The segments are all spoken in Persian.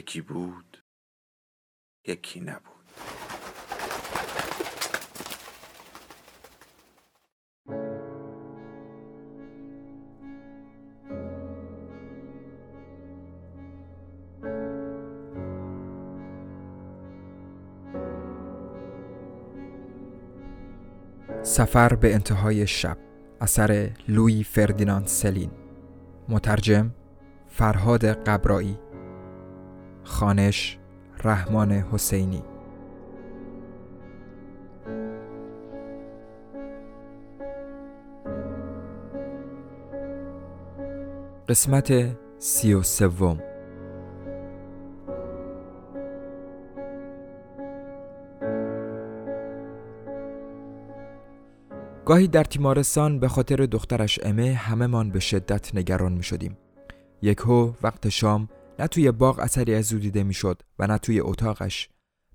یکی بود یکی نبود. سفر به انتهای شب اثر لوی فردیناند سلین. مترجم فرهاد قبرایی. خانش رحمان حسینی قسمت سی و سوم گاهی در تیمارستان به خاطر دخترش امه همهمان به شدت نگران می شدیم. یکهو وقت شام نه توی باغ اثری از او دیده می‌شد و نه توی اتاقش.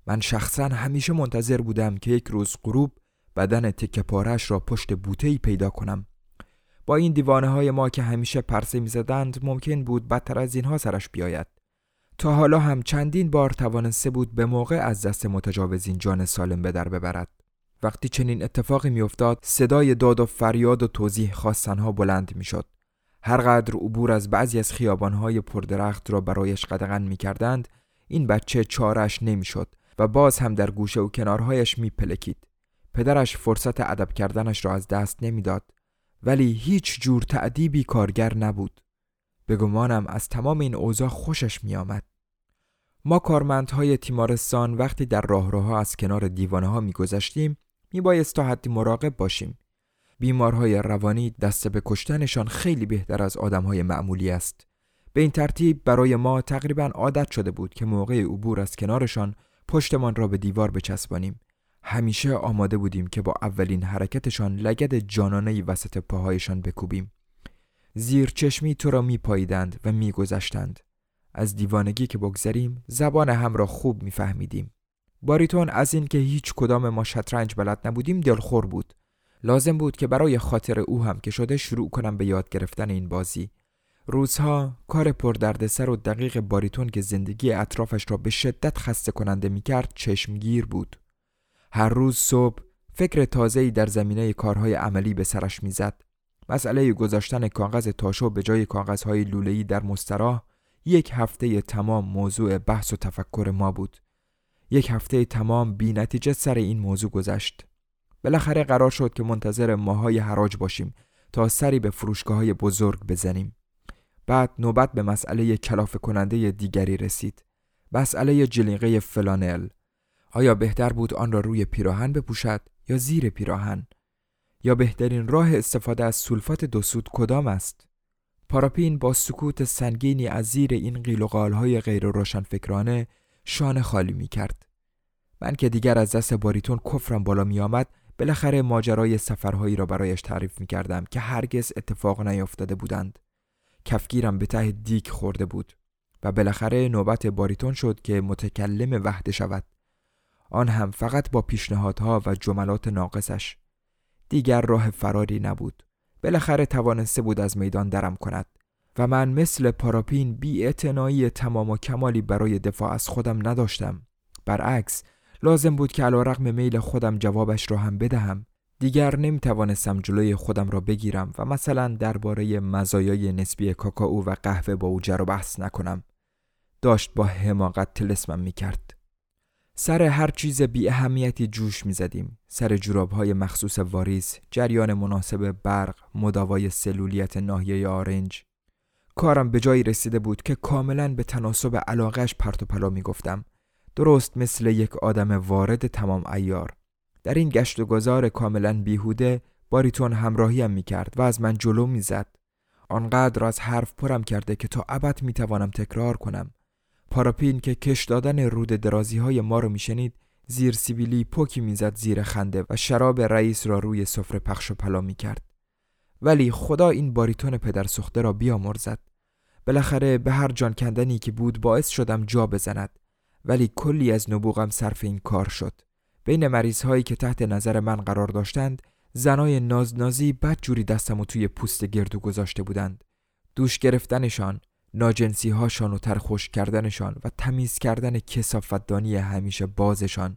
من شخصا همیشه منتظر بودم که یک روز غروب بدن تکه پارش را پشت بوته ای پیدا کنم. با این دیوانه های ما که همیشه پرسه می‌زدند ممکن بود بدتر از اینها سرش بیاید. تا حالا هم چندین بار توانسته بود به موقع از دست متجاوزین جان سالم به در ببرد. وقتی چنین اتفاقی میافتاد صدای داد و فریاد و توضیح خواستنها بلند می‌شد. هرقدر عبور از بعضی از خیابانهای پردرخت را برایش قدغن می کردند این بچه چارش نمی‌شد و باز هم در گوشه و کنارهایش می پلکید. پدرش فرصت ادب کردنش را از دست نمی‌داد ولی هیچ جور تعدیبی کارگر نبود. به گمانم از تمام این اوضاع خوشش می آمد. ما کارمندهای تیمارستان وقتی در راهروها از کنار دیوانه ها می گذشتیم می بایست تا حدی مراقب باشیم بیمارهای روانی دست به کشتنشان خیلی بهتر از آدمهای معمولی است به این ترتیب برای ما تقریبا عادت شده بود که موقع عبور از کنارشان پشتمان را به دیوار بچسبانیم همیشه آماده بودیم که با اولین حرکتشان لگد جانانه وسط پاهایشان بکوبیم زیر چشمی تو را می پاییدند و می گذشتند. از دیوانگی که بگذریم زبان هم را خوب میفهمیدیم. باریتون از اینکه هیچ کدام ما شطرنج بلد نبودیم دلخور بود لازم بود که برای خاطر او هم که شده شروع کنم به یاد گرفتن این بازی روزها کار پردردسر و دقیق باریتون که زندگی اطرافش را به شدت خسته کننده می کرد چشمگیر بود هر روز صبح فکر تازه‌ای در زمینه کارهای عملی به سرش می‌زد. مسئله گذاشتن کاغذ تاشو به جای کاغذهای لوله‌ای در مستراح یک هفته تمام موضوع بحث و تفکر ما بود. یک هفته تمام بی نتیجه سر این موضوع گذشت. بالاخره قرار شد که منتظر ماهای حراج باشیم تا سری به فروشگاه های بزرگ بزنیم. بعد نوبت به مسئله کلاف کننده دیگری رسید. مسئله جلیقه فلانل. آیا بهتر بود آن را روی پیراهن بپوشد یا زیر پیراهن؟ یا بهترین راه استفاده از سولفات دو سود کدام است؟ پاراپین با سکوت سنگینی از زیر این قیل و قالهای غیر روشنفکرانه شانه خالی می کرد. من که دیگر از دست باریتون کفرم بالا می آمد بالاخره ماجرای سفرهایی را برایش تعریف می کردم که هرگز اتفاق نیفتاده بودند. کفگیرم به ته دیک خورده بود و بالاخره نوبت باریتون شد که متکلم وحده شود. آن هم فقط با پیشنهادها و جملات ناقصش. دیگر راه فراری نبود. بالاخره توانسته بود از میدان درم کند و من مثل پاراپین بی تمام و کمالی برای دفاع از خودم نداشتم. برعکس لازم بود که علا رقم میل خودم جوابش را هم بدهم. دیگر نمی توانستم جلوی خودم را بگیرم و مثلا درباره مزایای نسبی کاکائو و قهوه با او جر بحث نکنم. داشت با حماقت تلسمم می کرد سر هر چیز بی اهمیتی جوش می زدیم سر جراب های مخصوص واریز جریان مناسب برق مداوای سلولیت ناحیه آرنج. کارم به جایی رسیده بود که کاملا به تناسب علاقش پرت و پلا می گفتم درست مثل یک آدم وارد تمام ایار در این گشت و گذار کاملا بیهوده باریتون همراهیم می کرد و از من جلو می زد. آنقدر از حرف پرم کرده که تا ابد می توانم تکرار کنم. پاراپین که کش دادن رود درازی های ما رو میشنید زیر سیبیلی پوکی می‌زد زیر خنده و شراب رئیس را روی سفره پخش و پلا می کرد. ولی خدا این باریتون پدر سخته را بیامرزد. بالاخره به هر جان کندنی که بود باعث شدم جا بزند ولی کلی از نبوغم صرف این کار شد. بین مریض هایی که تحت نظر من قرار داشتند زنای نازنازی بد جوری دستم و توی پوست گردو گذاشته بودند. دوش گرفتنشان ناجنسی هاشان و ترخوش کردنشان و تمیز کردن کسافتدانی همیشه بازشان.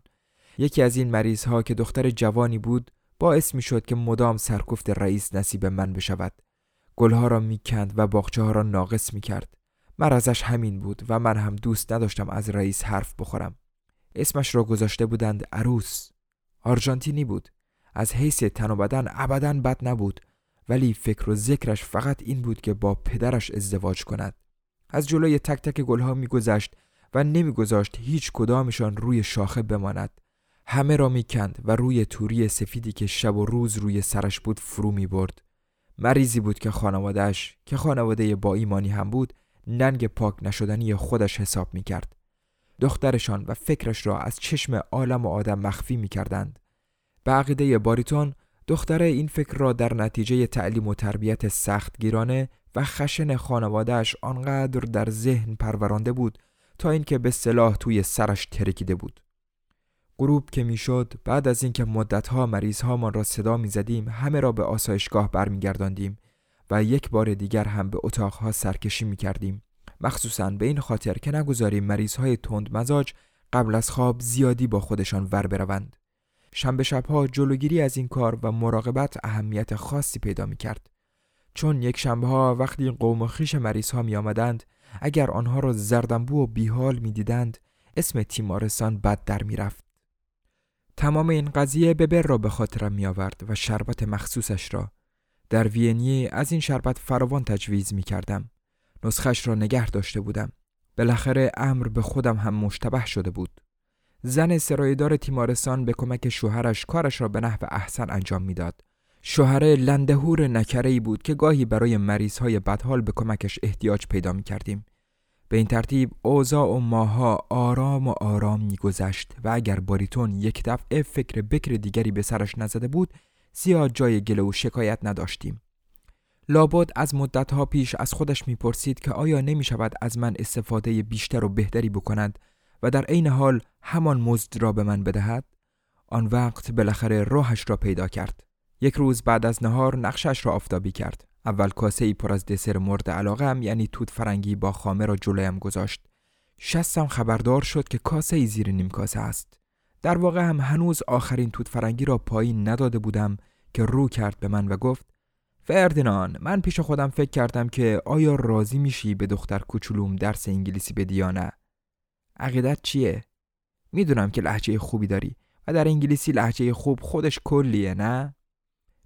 یکی از این مریض ها که دختر جوانی بود باعث می شد که مدام سرکفت رئیس نصیب من بشود. گلها را می کند و باغچه ها را ناقص می کرد مرزش همین بود و من هم دوست نداشتم از رئیس حرف بخورم. اسمش را گذاشته بودند عروس. آرژانتینی بود. از حیث تن و بدن ابدا بد نبود ولی فکر و ذکرش فقط این بود که با پدرش ازدواج کند. از جلوی تک تک گلها میگذشت و نمیگذاشت هیچ کدامشان روی شاخه بماند. همه را می‌کند و روی توری سفیدی که شب و روز روی سرش بود فرو می برد مریضی بود که خانوادهش که خانواده با ایمانی هم بود ننگ پاک نشدنی خودش حساب می کرد. دخترشان و فکرش را از چشم عالم و آدم مخفی می کردند. به عقیده باریتون دختره این فکر را در نتیجه تعلیم و تربیت سختگیرانه و خشن خانوادهش آنقدر در ذهن پرورانده بود تا اینکه به صلاح توی سرش ترکیده بود. غروب که می‌شد بعد از اینکه مدتها مریضهامان را صدا می‌زدیم همه را به آسایشگاه برمیگرداندیم و یک بار دیگر هم به اتاقها سرکشی می کردیم. مخصوصا به این خاطر که نگذاریم مریض های تند مزاج قبل از خواب زیادی با خودشان ور بروند. شنبه شبها جلوگیری از این کار و مراقبت اهمیت خاصی پیدا می کرد. چون یک شنبه ها وقتی قوم و خیش مریض ها می آمدند اگر آنها را زردنبو و بیحال می دیدند اسم تیمارستان بد در می رفت. تمام این قضیه ببر را به خاطرم می آورد و شربت مخصوصش را در وینی از این شربت فراوان تجویز می کردم. نسخش را نگه داشته بودم. بالاخره امر به خودم هم مشتبه شده بود. زن سرایدار تیمارستان به کمک شوهرش کارش را به نحو احسن انجام می‌داد. شوهر لندهور نکره بود که گاهی برای مریض های بدحال به کمکش احتیاج پیدا می کردیم. به این ترتیب اوضاع و ماها آرام و آرام میگذشت و اگر باریتون یک دفعه فکر بکر دیگری به سرش نزده بود زیاد جای گله و شکایت نداشتیم. لابد از مدتها پیش از خودش می‌پرسید که آیا نمی شود از من استفاده بیشتر و بهتری بکند و در عین حال همان مزد را به من بدهد؟ آن وقت بالاخره راهش را پیدا کرد. یک روز بعد از نهار نقشش را آفتابی کرد. اول کاسه ای پر از دسر مورد علاقه هم یعنی توت فرنگی با خامه را جلویم گذاشت. شستم خبردار شد که کاسه ای زیر نیم کاسه است. در واقع هم هنوز آخرین توت فرنگی را پایین نداده بودم که رو کرد به من و گفت فردینان من پیش خودم فکر کردم که آیا راضی میشی به دختر کوچولوم درس انگلیسی بدی یا نه؟ عقیدت چیه؟ می‌دونم که لحجه خوبی داری و در انگلیسی لحجه خوب خودش کلیه نه؟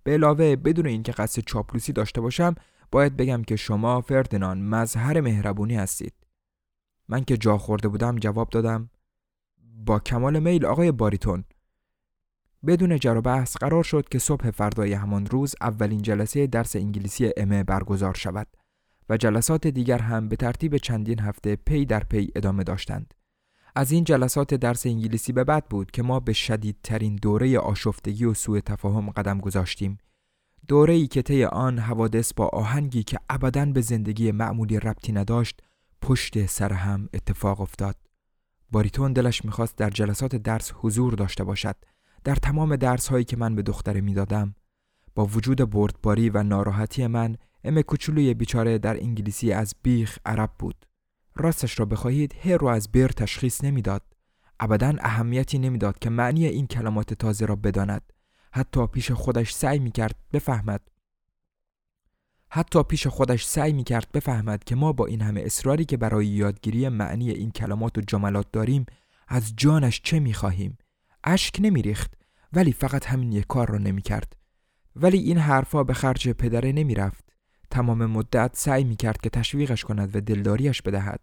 به علاوه بدون اینکه قصد چاپلوسی داشته باشم باید بگم که شما فردینان مظهر مهربونی هستید. من که جا خورده بودم جواب دادم با کمال میل آقای باریتون. بدون جر و بحث قرار شد که صبح فردای همان روز اولین جلسه درس انگلیسی امه برگزار شود و جلسات دیگر هم به ترتیب چندین هفته پی در پی ادامه داشتند. از این جلسات درس انگلیسی به بعد بود که ما به شدیدترین دوره آشفتگی و سوء تفاهم قدم گذاشتیم. دوره ای که طی آن حوادث با آهنگی که ابدا به زندگی معمولی ربطی نداشت پشت سر هم اتفاق افتاد. باریتون دلش می‌خواست در جلسات درس حضور داشته باشد. در تمام درس هایی که من به دختره می‌دادم با وجود بردباری و ناراحتی من ام کوچولوی بیچاره در انگلیسی از بیخ عرب بود. راستش را بخواهید هر رو از بیر تشخیص نمی‌داد. ابدا اهمیتی نمی‌داد که معنی این کلمات تازه را بداند. حتی پیش خودش سعی می کرد بفهمد. حتی پیش خودش سعی می کرد بفهمد که ما با این همه اصراری که برای یادگیری معنی این کلمات و جملات داریم از جانش چه می خواهیم؟ اشک نمی ریخت ولی فقط همین یک کار را نمی کرد. ولی این حرفا به خرج پدره نمی رفت. تمام مدت سعی می کرد که تشویقش کند و دلداریش بدهد.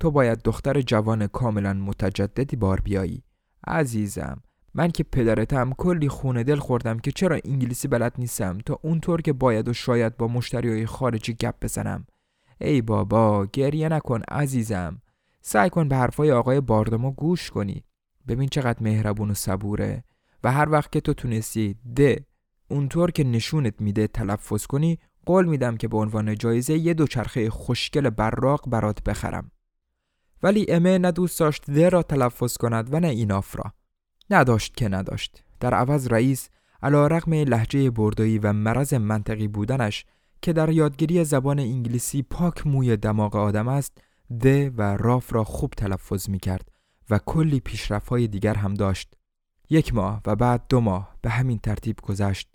تو باید دختر جوان کاملا متجددی بار بیایی. عزیزم من که پدرتم کلی خونه دل خوردم که چرا انگلیسی بلد نیستم تا اونطور که باید و شاید با مشتری خارجی گپ بزنم. ای بابا گریه نکن عزیزم. سعی کن به حرفای آقای باردما گوش کنی. ببین چقدر مهربون و صبوره و هر وقت که تو تونستی ده اونطور که نشونت میده تلفظ کنی قول میدم که به عنوان جایزه یه دوچرخه خوشگل براق برات بخرم. ولی امه نه دوست داشت ده را تلفظ کند و نه این آفرا. نداشت که نداشت. در عوض رئیس علا رقم لحجه بردایی و مرض منطقی بودنش که در یادگیری زبان انگلیسی پاک موی دماغ آدم است ده و راف را خوب تلفظ می کرد و کلی پیشرفت های دیگر هم داشت. یک ماه و بعد دو ماه به همین ترتیب گذشت.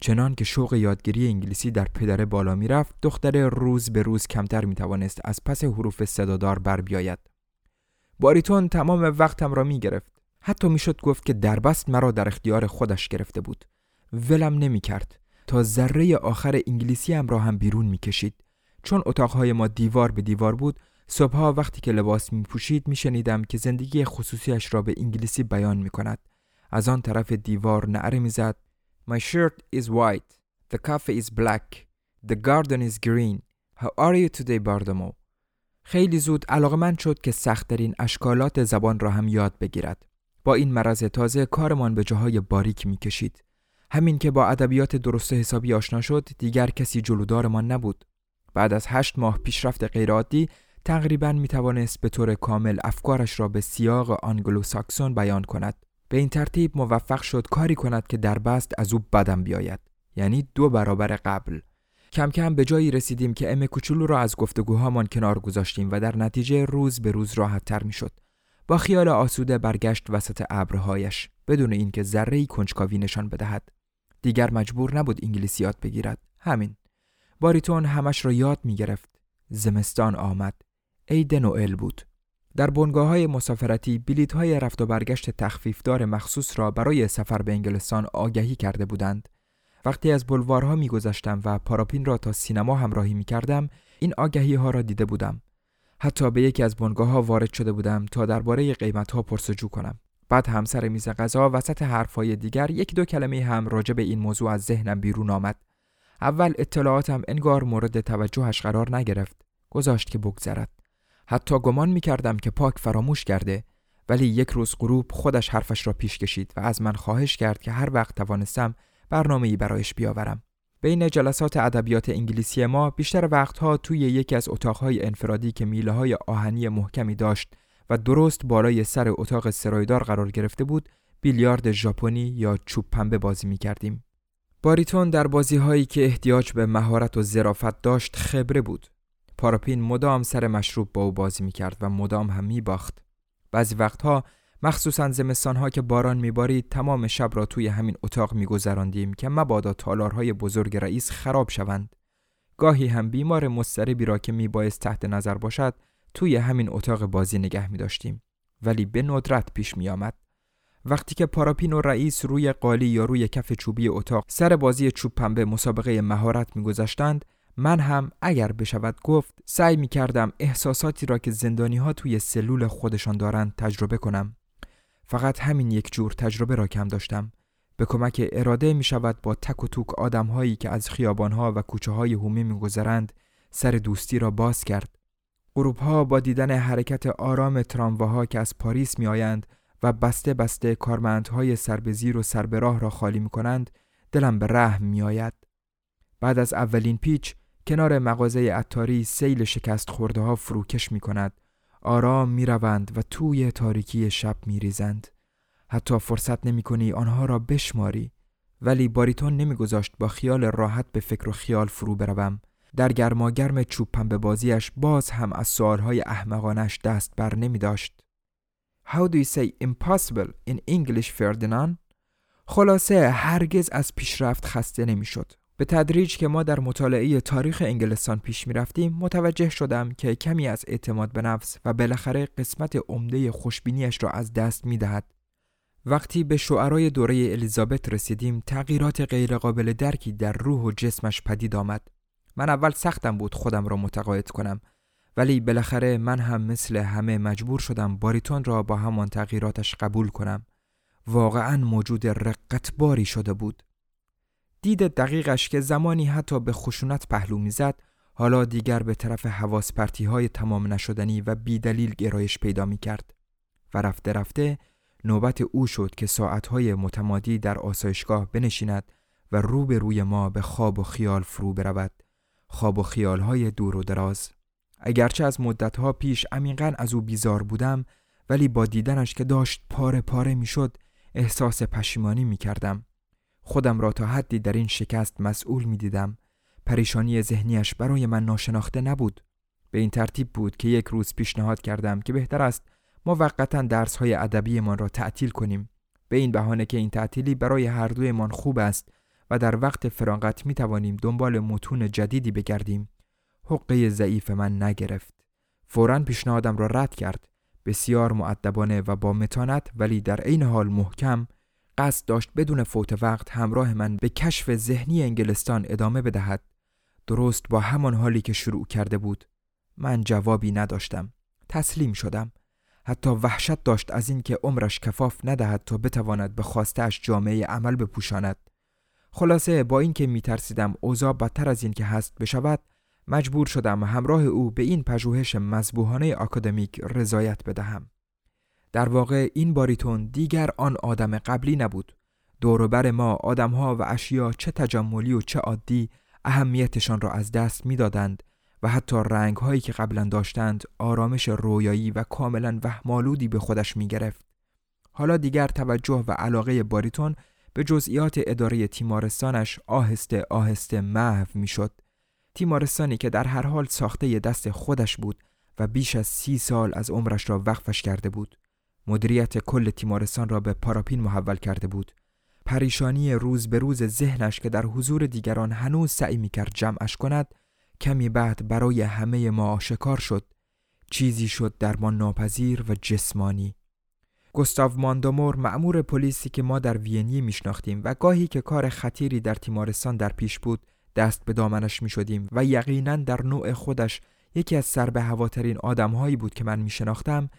چنان که شوق یادگیری انگلیسی در پدر بالا می رفت دختر روز به روز کمتر می توانست از پس حروف صدادار بر بیاید. باریتون تمام وقتم را می گرفت. حتی می‌شد گفت که دربست مرا در اختیار خودش گرفته بود. ولم نمی کرد. تا ذره آخر انگلیسی هم را هم بیرون می کشید. چون اتاقهای ما دیوار به دیوار بود صبحها وقتی که لباس می پوشید می شنیدم که زندگی خصوصیش را به انگلیسی بیان می کند. از آن طرف دیوار نعره می زد My shirt is white. The cafe is black. The garden is green. How are you today باردمو؟ خیلی زود علاقه من شد که سختترین اشکالات زبان را هم یاد بگیرد. با این مرض تازه کارمان به جاهای باریک می کشید. همین که با ادبیات درست حسابی آشنا شد دیگر کسی جلودارمان نبود. بعد از هشت ماه پیشرفت غیرعادی تقریبا می توانست به طور کامل افکارش را به سیاق آنگلو ساکسون بیان کند. به این ترتیب موفق شد کاری کند که در بست از او بدم بیاید. یعنی دو برابر قبل. کم کم به جایی رسیدیم که ام کوچولو را از گفتگوهامان کنار گذاشتیم و در نتیجه روز به روز راحت تر می شد. با خیال آسوده برگشت وسط ابرهایش بدون اینکه ذره کنجکاوی نشان بدهد. دیگر مجبور نبود انگلیسی یاد بگیرد. همین. باریتون همش را یاد می گرفت. زمستان آمد. عید نوئل بود. در بنگاه های مسافرتی بلیت های رفت و برگشت تخفیفدار مخصوص را برای سفر به انگلستان آگهی کرده بودند. وقتی از بلوارها میگذشتم و پاراپین را تا سینما همراهی می کردم این آگهی ها را دیده بودم. حتی به یکی از بنگاه ها وارد شده بودم تا درباره قیمت ها پرسجو کنم. بعد همسر میز غذا وسط حرفهای دیگر یک دو کلمه هم راجع به این موضوع از ذهنم بیرون آمد. اول اطلاعاتم انگار مورد توجهش قرار نگرفت. گذاشت که بگذرد. حتی گمان می کردم که پاک فراموش کرده ولی یک روز غروب خودش حرفش را پیش کشید و از من خواهش کرد که هر وقت توانستم برنامه‌ای برایش بیاورم. بین جلسات ادبیات انگلیسی ما بیشتر وقتها توی یکی از اتاقهای انفرادی که میله های آهنی محکمی داشت و درست بالای سر اتاق سرایدار قرار گرفته بود بیلیارد ژاپنی یا چوب پنبه بازی می کردیم. باریتون در بازی هایی که احتیاج به مهارت و ظرافت داشت خبره بود. پاراپین مدام سر مشروب با او بازی می کرد و مدام هم می باخت. بعضی وقتها مخصوصا زمستانها که باران میبارید تمام شب را توی همین اتاق میگذراندیم که مبادا تالارهای بزرگ رئیس خراب شوند. گاهی هم بیمار مضطربی را که میبایست تحت نظر باشد توی همین اتاق بازی نگه می داشتیم. ولی به ندرت پیش می آمد. وقتی که پاراپین و رئیس روی قالی یا روی کف چوبی اتاق سر بازی چوب پنبه مسابقه مهارت میگذاشتند من هم اگر بشود گفت سعی می کردم احساساتی را که زندانی ها توی سلول خودشان دارند تجربه کنم. فقط همین یک جور تجربه را کم داشتم. به کمک اراده می شود با تک و توک آدم هایی که از خیابان ها و کوچه های حومه می گذرند سر دوستی را باز کرد. غروب ها با دیدن حرکت آرام ترامواها که از پاریس می آیند و بسته بسته کارمندهای سر به زیر و سر به راه را خالی می کنند دلم به رحم می آید. بعد از اولین پیچ کنار مغازه عطاری سیل شکست خورده ها فروکش می کند. آرام می روند و توی تاریکی شب می ریزند. حتی فرصت نمی کنی آنها را بشماری. ولی باریتون نمیگذاشت با خیال راحت به فکر و خیال فرو بروم. در گرماگرم چوب پنبه بازیش باز هم از سوالهای احمقانش دست بر نمی داشت. How do you say impossible in English Ferdinand? خلاصه هرگز از پیشرفت خسته نمی‌شد. به تدریج که ما در مطالعه تاریخ انگلستان پیش می رفتیم متوجه شدم که کمی از اعتماد به نفس و بالاخره قسمت عمده خوشبینیش را از دست می دهد. وقتی به شعرای دوره الیزابت رسیدیم تغییرات غیرقابل درکی در روح و جسمش پدید آمد. من اول سختم بود خودم را متقاعد کنم ولی بالاخره من هم مثل همه مجبور شدم باریتون را با همان تغییراتش قبول کنم. واقعا موجود رقتباری شده بود. دید دقیقش که زمانی حتی به خشونت پهلو می‌زد حالا دیگر به طرف حواس های تمام نشدنی و بیدلیل گرایش پیدا می کرد و رفته رفته نوبت او شد که ساعتهای متمادی در آسایشگاه بنشیند و رو به روی ما به خواب و خیال فرو برود. خواب و خیالهای دور و دراز. اگرچه از مدتها پیش عمیقا از او بیزار بودم ولی با دیدنش که داشت پاره پاره می‌شد احساس پشیمانی می کردم خودم را تا حدی در این شکست مسئول می دیدم. پریشانی ذهنیش برای من ناشناخته نبود. به این ترتیب بود که یک روز پیشنهاد کردم که بهتر است موقتا درس های ادبیمان را تعطیل کنیم. به این بهانه که این تعطیلی برای هر دویمان خوب است و در وقت فراغت می توانیم دنبال متون جدیدی بگردیم. حقه ضعیف من نگرفت. فورا پیشنهادم را رد کرد. بسیار معدبانه و با متانت ولی در عین حال محکم قصد داشت بدون فوت وقت همراه من به کشف ذهنی انگلستان ادامه بدهد. درست با همان حالی که شروع کرده بود. من جوابی نداشتم. تسلیم شدم. حتی وحشت داشت از اینکه عمرش کفاف ندهد تا بتواند به خواستهاش جامعه عمل بپوشاند. خلاصه با اینکه میترسیدم اوضاع بدتر از این که هست بشود مجبور شدم همراه او به این پژوهش مذبوحانه آکادمیک رضایت بدهم. در واقع این باریتون دیگر آن آدم قبلی نبود دوروبر ما آدمها و اشیا چه تجملی و چه عادی اهمیتشان را از دست می‌دادند و حتی رنگ هایی که قبلا داشتند آرامش رویایی و کاملا وهمالودی به خودش می گرفت. حالا دیگر توجه و علاقه باریتون به جزئیات اداره تیمارستانش آهسته آهسته محو می شد. تیمارستانی که در هر حال ساخته دست خودش بود و بیش از سی سال از عمرش را وقفش کرده بود. مدیریت کل تیمارستان را به پاراپین محول کرده بود. پریشانی روز به روز ذهنش که در حضور دیگران هنوز سعی می کرد جمعش کند کمی بعد برای همه ما آشکار شد. چیزی شد درمان ناپذیر و جسمانی. گستاو ماندامور معمور پلیسی که ما در وینی میشناختیم و گاهی که کار خطیری در تیمارستان در پیش بود دست به دامنش می شدیم و یقینا در نوع خودش یکی از سر به هواترین آدمهایی بود که من می شناختم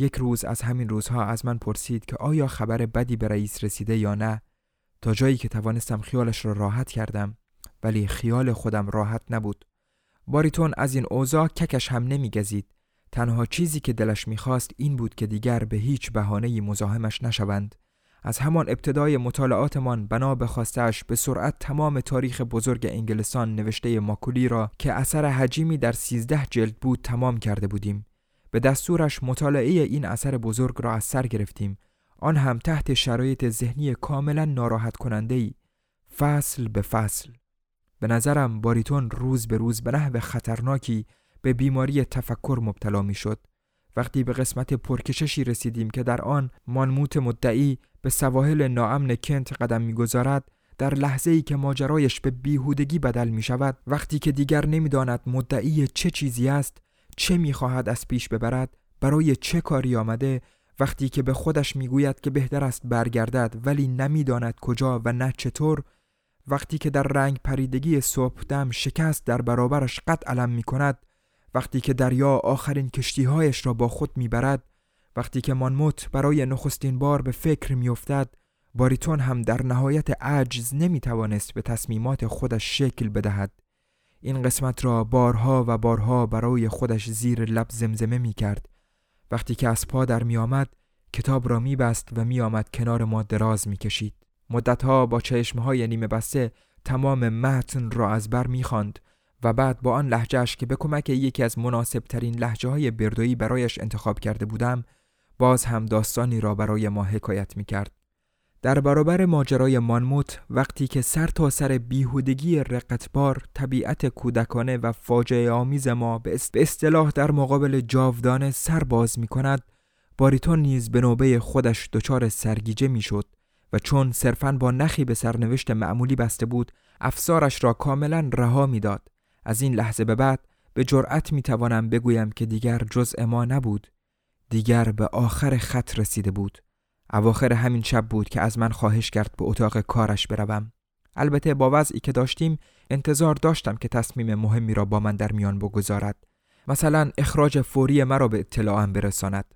یک روز از همین روزها از من پرسید که آیا خبر بدی به رئیس رسیده یا نه. تا جایی که توانستم خیالش را راحت کردم ولی خیال خودم راحت نبود. باریتون از این اوضاع ککش هم نمیگزید. تنها چیزی که دلش می‌خواست این بود که دیگر به هیچ بهانه‌ای مزاحمش نشوند. از همان ابتدای مطالعاتمان بنا به خواستش به سرعت تمام تاریخ بزرگ انگلستان نوشته ماکولی را که اثر حجیمی در سیزده جلد بود تمام کرده بودیم. به دستورش مطالعه این اثر بزرگ را از سر گرفتیم. آن هم تحت شرایط ذهنی کاملا ناراحت کننده ای فصل به فصل. به نظرم باریتون روز به روز به نحو خطرناکی به بیماری تفکر مبتلا می شد وقتی به قسمت پرکششی رسیدیم که در آن مانموت مدعی به سواحل ناامن کنت قدم می‌گذارد در لحظه ای که ماجرایش به بیهودگی بدل می شود وقتی که دیگر نمی‌داند مدعی چه چیزی است چه می‌خواهد از پیش ببرد برای چه کاری آمده؟ وقتی که به خودش می‌گوید که بهتر است برگردد ولی نمی‌داند کجا و نه چطور وقتی که در رنگ پریدگی صبح دم شکست در برابرش قد علم می کند وقتی که دریا آخرین کشتیهایش را با خود می‌برد وقتی که مانموت برای نخستین بار به فکر میافتد باریتون هم در نهایت عجز نمی‌توانست به تصمیمات خودش شکل بدهد. این قسمت را بارها و بارها برای خودش زیر لب زمزمه می کرد. وقتی که از پا در می آمد کتاب را می بست و می آمد کنار ما دراز می کشید. مدتها با چشمهای نیمه بسته تمام متن را از بر می خاند و بعد با آن لحجهش که به کمک یکی از مناسب ترین لحجه های بردویی برایش انتخاب کرده بودم باز هم داستانی را برای ما حکایت می کرد. در برابر ماجرای مانموت وقتی که سر تا سر بیهودگی رقتبار طبیعت کودکانه و فاجعه آمیز ما به اصطلاح در مقابل جاودانه سر باز می کند باریتون نیز به نوبه خودش دچار سرگیجه می شد و چون صرفاً با نخی به سرنوشت معمولی بسته بود افسارش را کاملا رها می‌داد. از این لحظه به بعد به جرأت می توانم بگویم که دیگر جزء ما نبود. دیگر به آخر خط رسیده بود. اواخر همین شب بود که از من خواهش کرد به اتاق کارش بروم. البته با وضعی که داشتیم انتظار داشتم که تصمیم مهمی را با من در میان بگذارد. مثلا اخراج فوری مرا به اطلاعم برساند.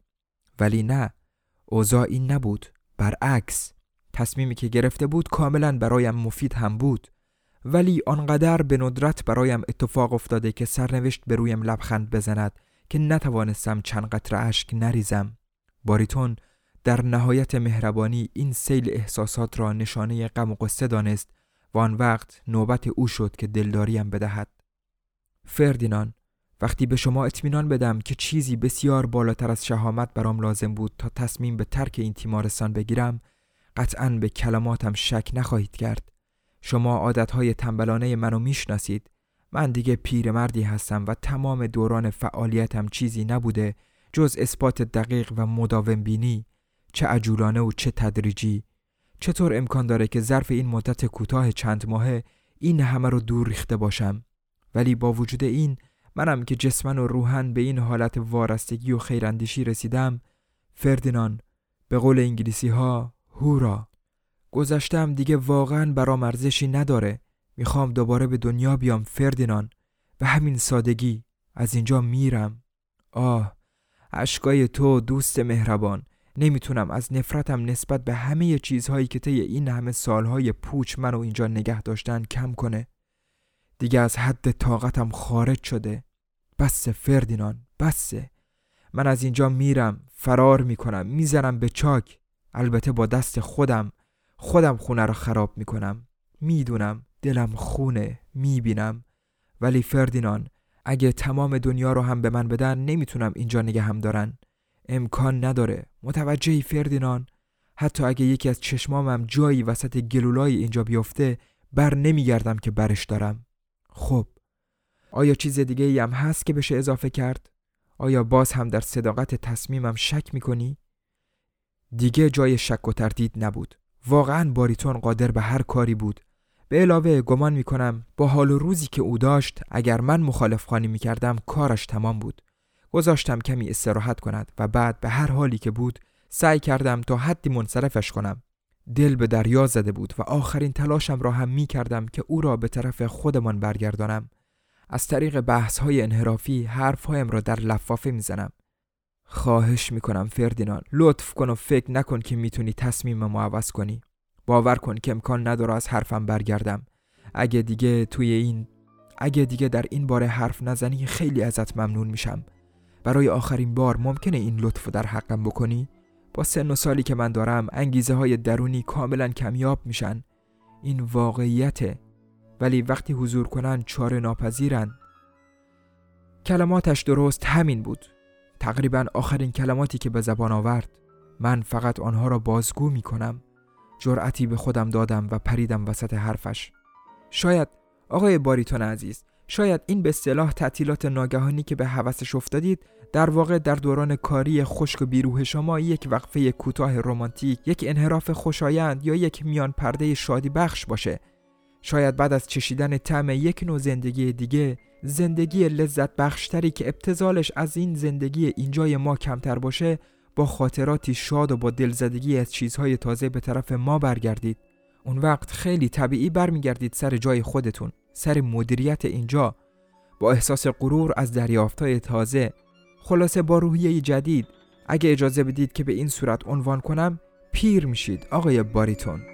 ولی نه اوضاع این نبود. برعکس تصمیمی که گرفته بود کاملا برایم مفید هم بود. ولی آنقدر به ندرت برایم اتفاق افتاده که سرنوشت به رویم لبخند بزند که نتوانستم چند قطره اشک نریزم. باریتون در نهایت مهربانی این سیل احساسات را نشانه غم و قصه دانست و آن وقت نوبت او شد که دلداریم بدهد. فردینان وقتی به شما اطمینان بدم که چیزی بسیار بالاتر از شهامت برام لازم بود تا تصمیم به ترک این تیمارستان بگیرم قطعا به کلماتم شک نخواهید کرد. شما عادتهای تنبلانه منو می‌شناسید. من دیگه پیرمردی هستم و تمام دوران فعالیتم چیزی نبوده جز اثبات دقیق و مداوم بینی چه عجولانه و چه تدریجی. چطور امکان داره که ظرف این مدت کوتاه چند ماهه این همه رو دور ریخته باشم؟ ولی با وجود این منم که جسمن و روحن به این حالت وارستگی و خیراندیشی رسیدم فردینان به قول انگلیسی ها هورا. گذشتم دیگه واقعا برام ارزشی نداره. می‌خوام دوباره به دنیا بیام فردینان به همین سادگی. از اینجا میرم. آه اشکای تو دوست مهربان. نمی‌تونم از نفرتم نسبت به همه چیزهایی که طی این همه سالهای پوچ منو اینجا نگه داشتن کم کنه. دیگه از حد طاقتم خارج شده. بسه فردینان بسه. من از اینجا میرم فرار می‌کنم می‌زنم به چاک. البته با دست خودم خودم خونه رو خراب می‌کنم. می‌دونم دلم خونه می‌بینم. ولی فردینان اگه تمام دنیا رو هم به من بدن نمی‌تونم اینجا نگه هم دارن. امکان نداره. متوجهی فردینان حتی اگه یکی از چشمامم جایی وسط گلولای اینجا بیفته بر نمیگردم که برش دارم. خب. آیا چیز دیگه ای هم هست که بشه اضافه کرد؟ آیا باز هم در صداقت تصمیمم شک می‌کنی؟ دیگه جای شک و تردید نبود. واقعا باریتون قادر به هر کاری بود. به علاوه گمان می‌کنم با حال و روزی که او داشت اگر من مخالف خانی می‌کردم کارش تمام بود. گذاشتم کمی استراحت کند و بعد به هر حالی که بود سعی کردم تا حدی منصرفش کنم. دل به دریا زده بود و آخرین تلاشم را هم می کردم که او را به طرف خودمان برگردانم. از طریق بحث های انحرافی حرف هایم را در لفافه می‌زنم خواهش می‌کنم فردینان لطف کن و فکر نکن که می‌تونی تصمیم ما عوض کنی. باور کن که امکان نداره از حرفم برگردم. اگه دیگه توی این اگه دیگه در این باره حرف نزنی خیلی ازت ممنون میشم. برای آخرین بار ممکنه این لطف در حقم بکنی؟ با سن و سالی که من دارم انگیزه های درونی کاملا کمیاب میشن. این واقعیته. ولی وقتی حضور کنن چاره ناپذیرن. کلماتش درست همین بود. تقریبا آخرین کلماتی که به زبان آورد. من فقط آنها را بازگو می کنم جرأتی به خودم دادم و پریدم وسط حرفش. شاید آقای باریتون عزیز شاید این به اصطلاح تعطیلات ناگهانی که به حوسش افتادید در واقع در دوران کاری خشک و بیروح شما یک وقفه کوتاه رمانتیک یک انحراف خوشایند یا یک میان پرده شادی بخش باشه. شاید بعد از چشیدن طعم یک نوع زندگی دیگه زندگی لذت بخشتری که ابتزالش از این زندگی اینجای ما کمتر باشه با خاطراتی شاد و با دلزدگی از چیزهای تازه به طرف ما برگردید. اون وقت خیلی طبیعی برمیگردید سر جای خودتون. سر مدیریت اینجا. با احساس غرور از دریافتهای تازه خلاصه با روحیه جدید اگه اجازه بدید که به این صورت عنوان کنم پیر میشید آقای باریتون.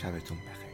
sabes tú un.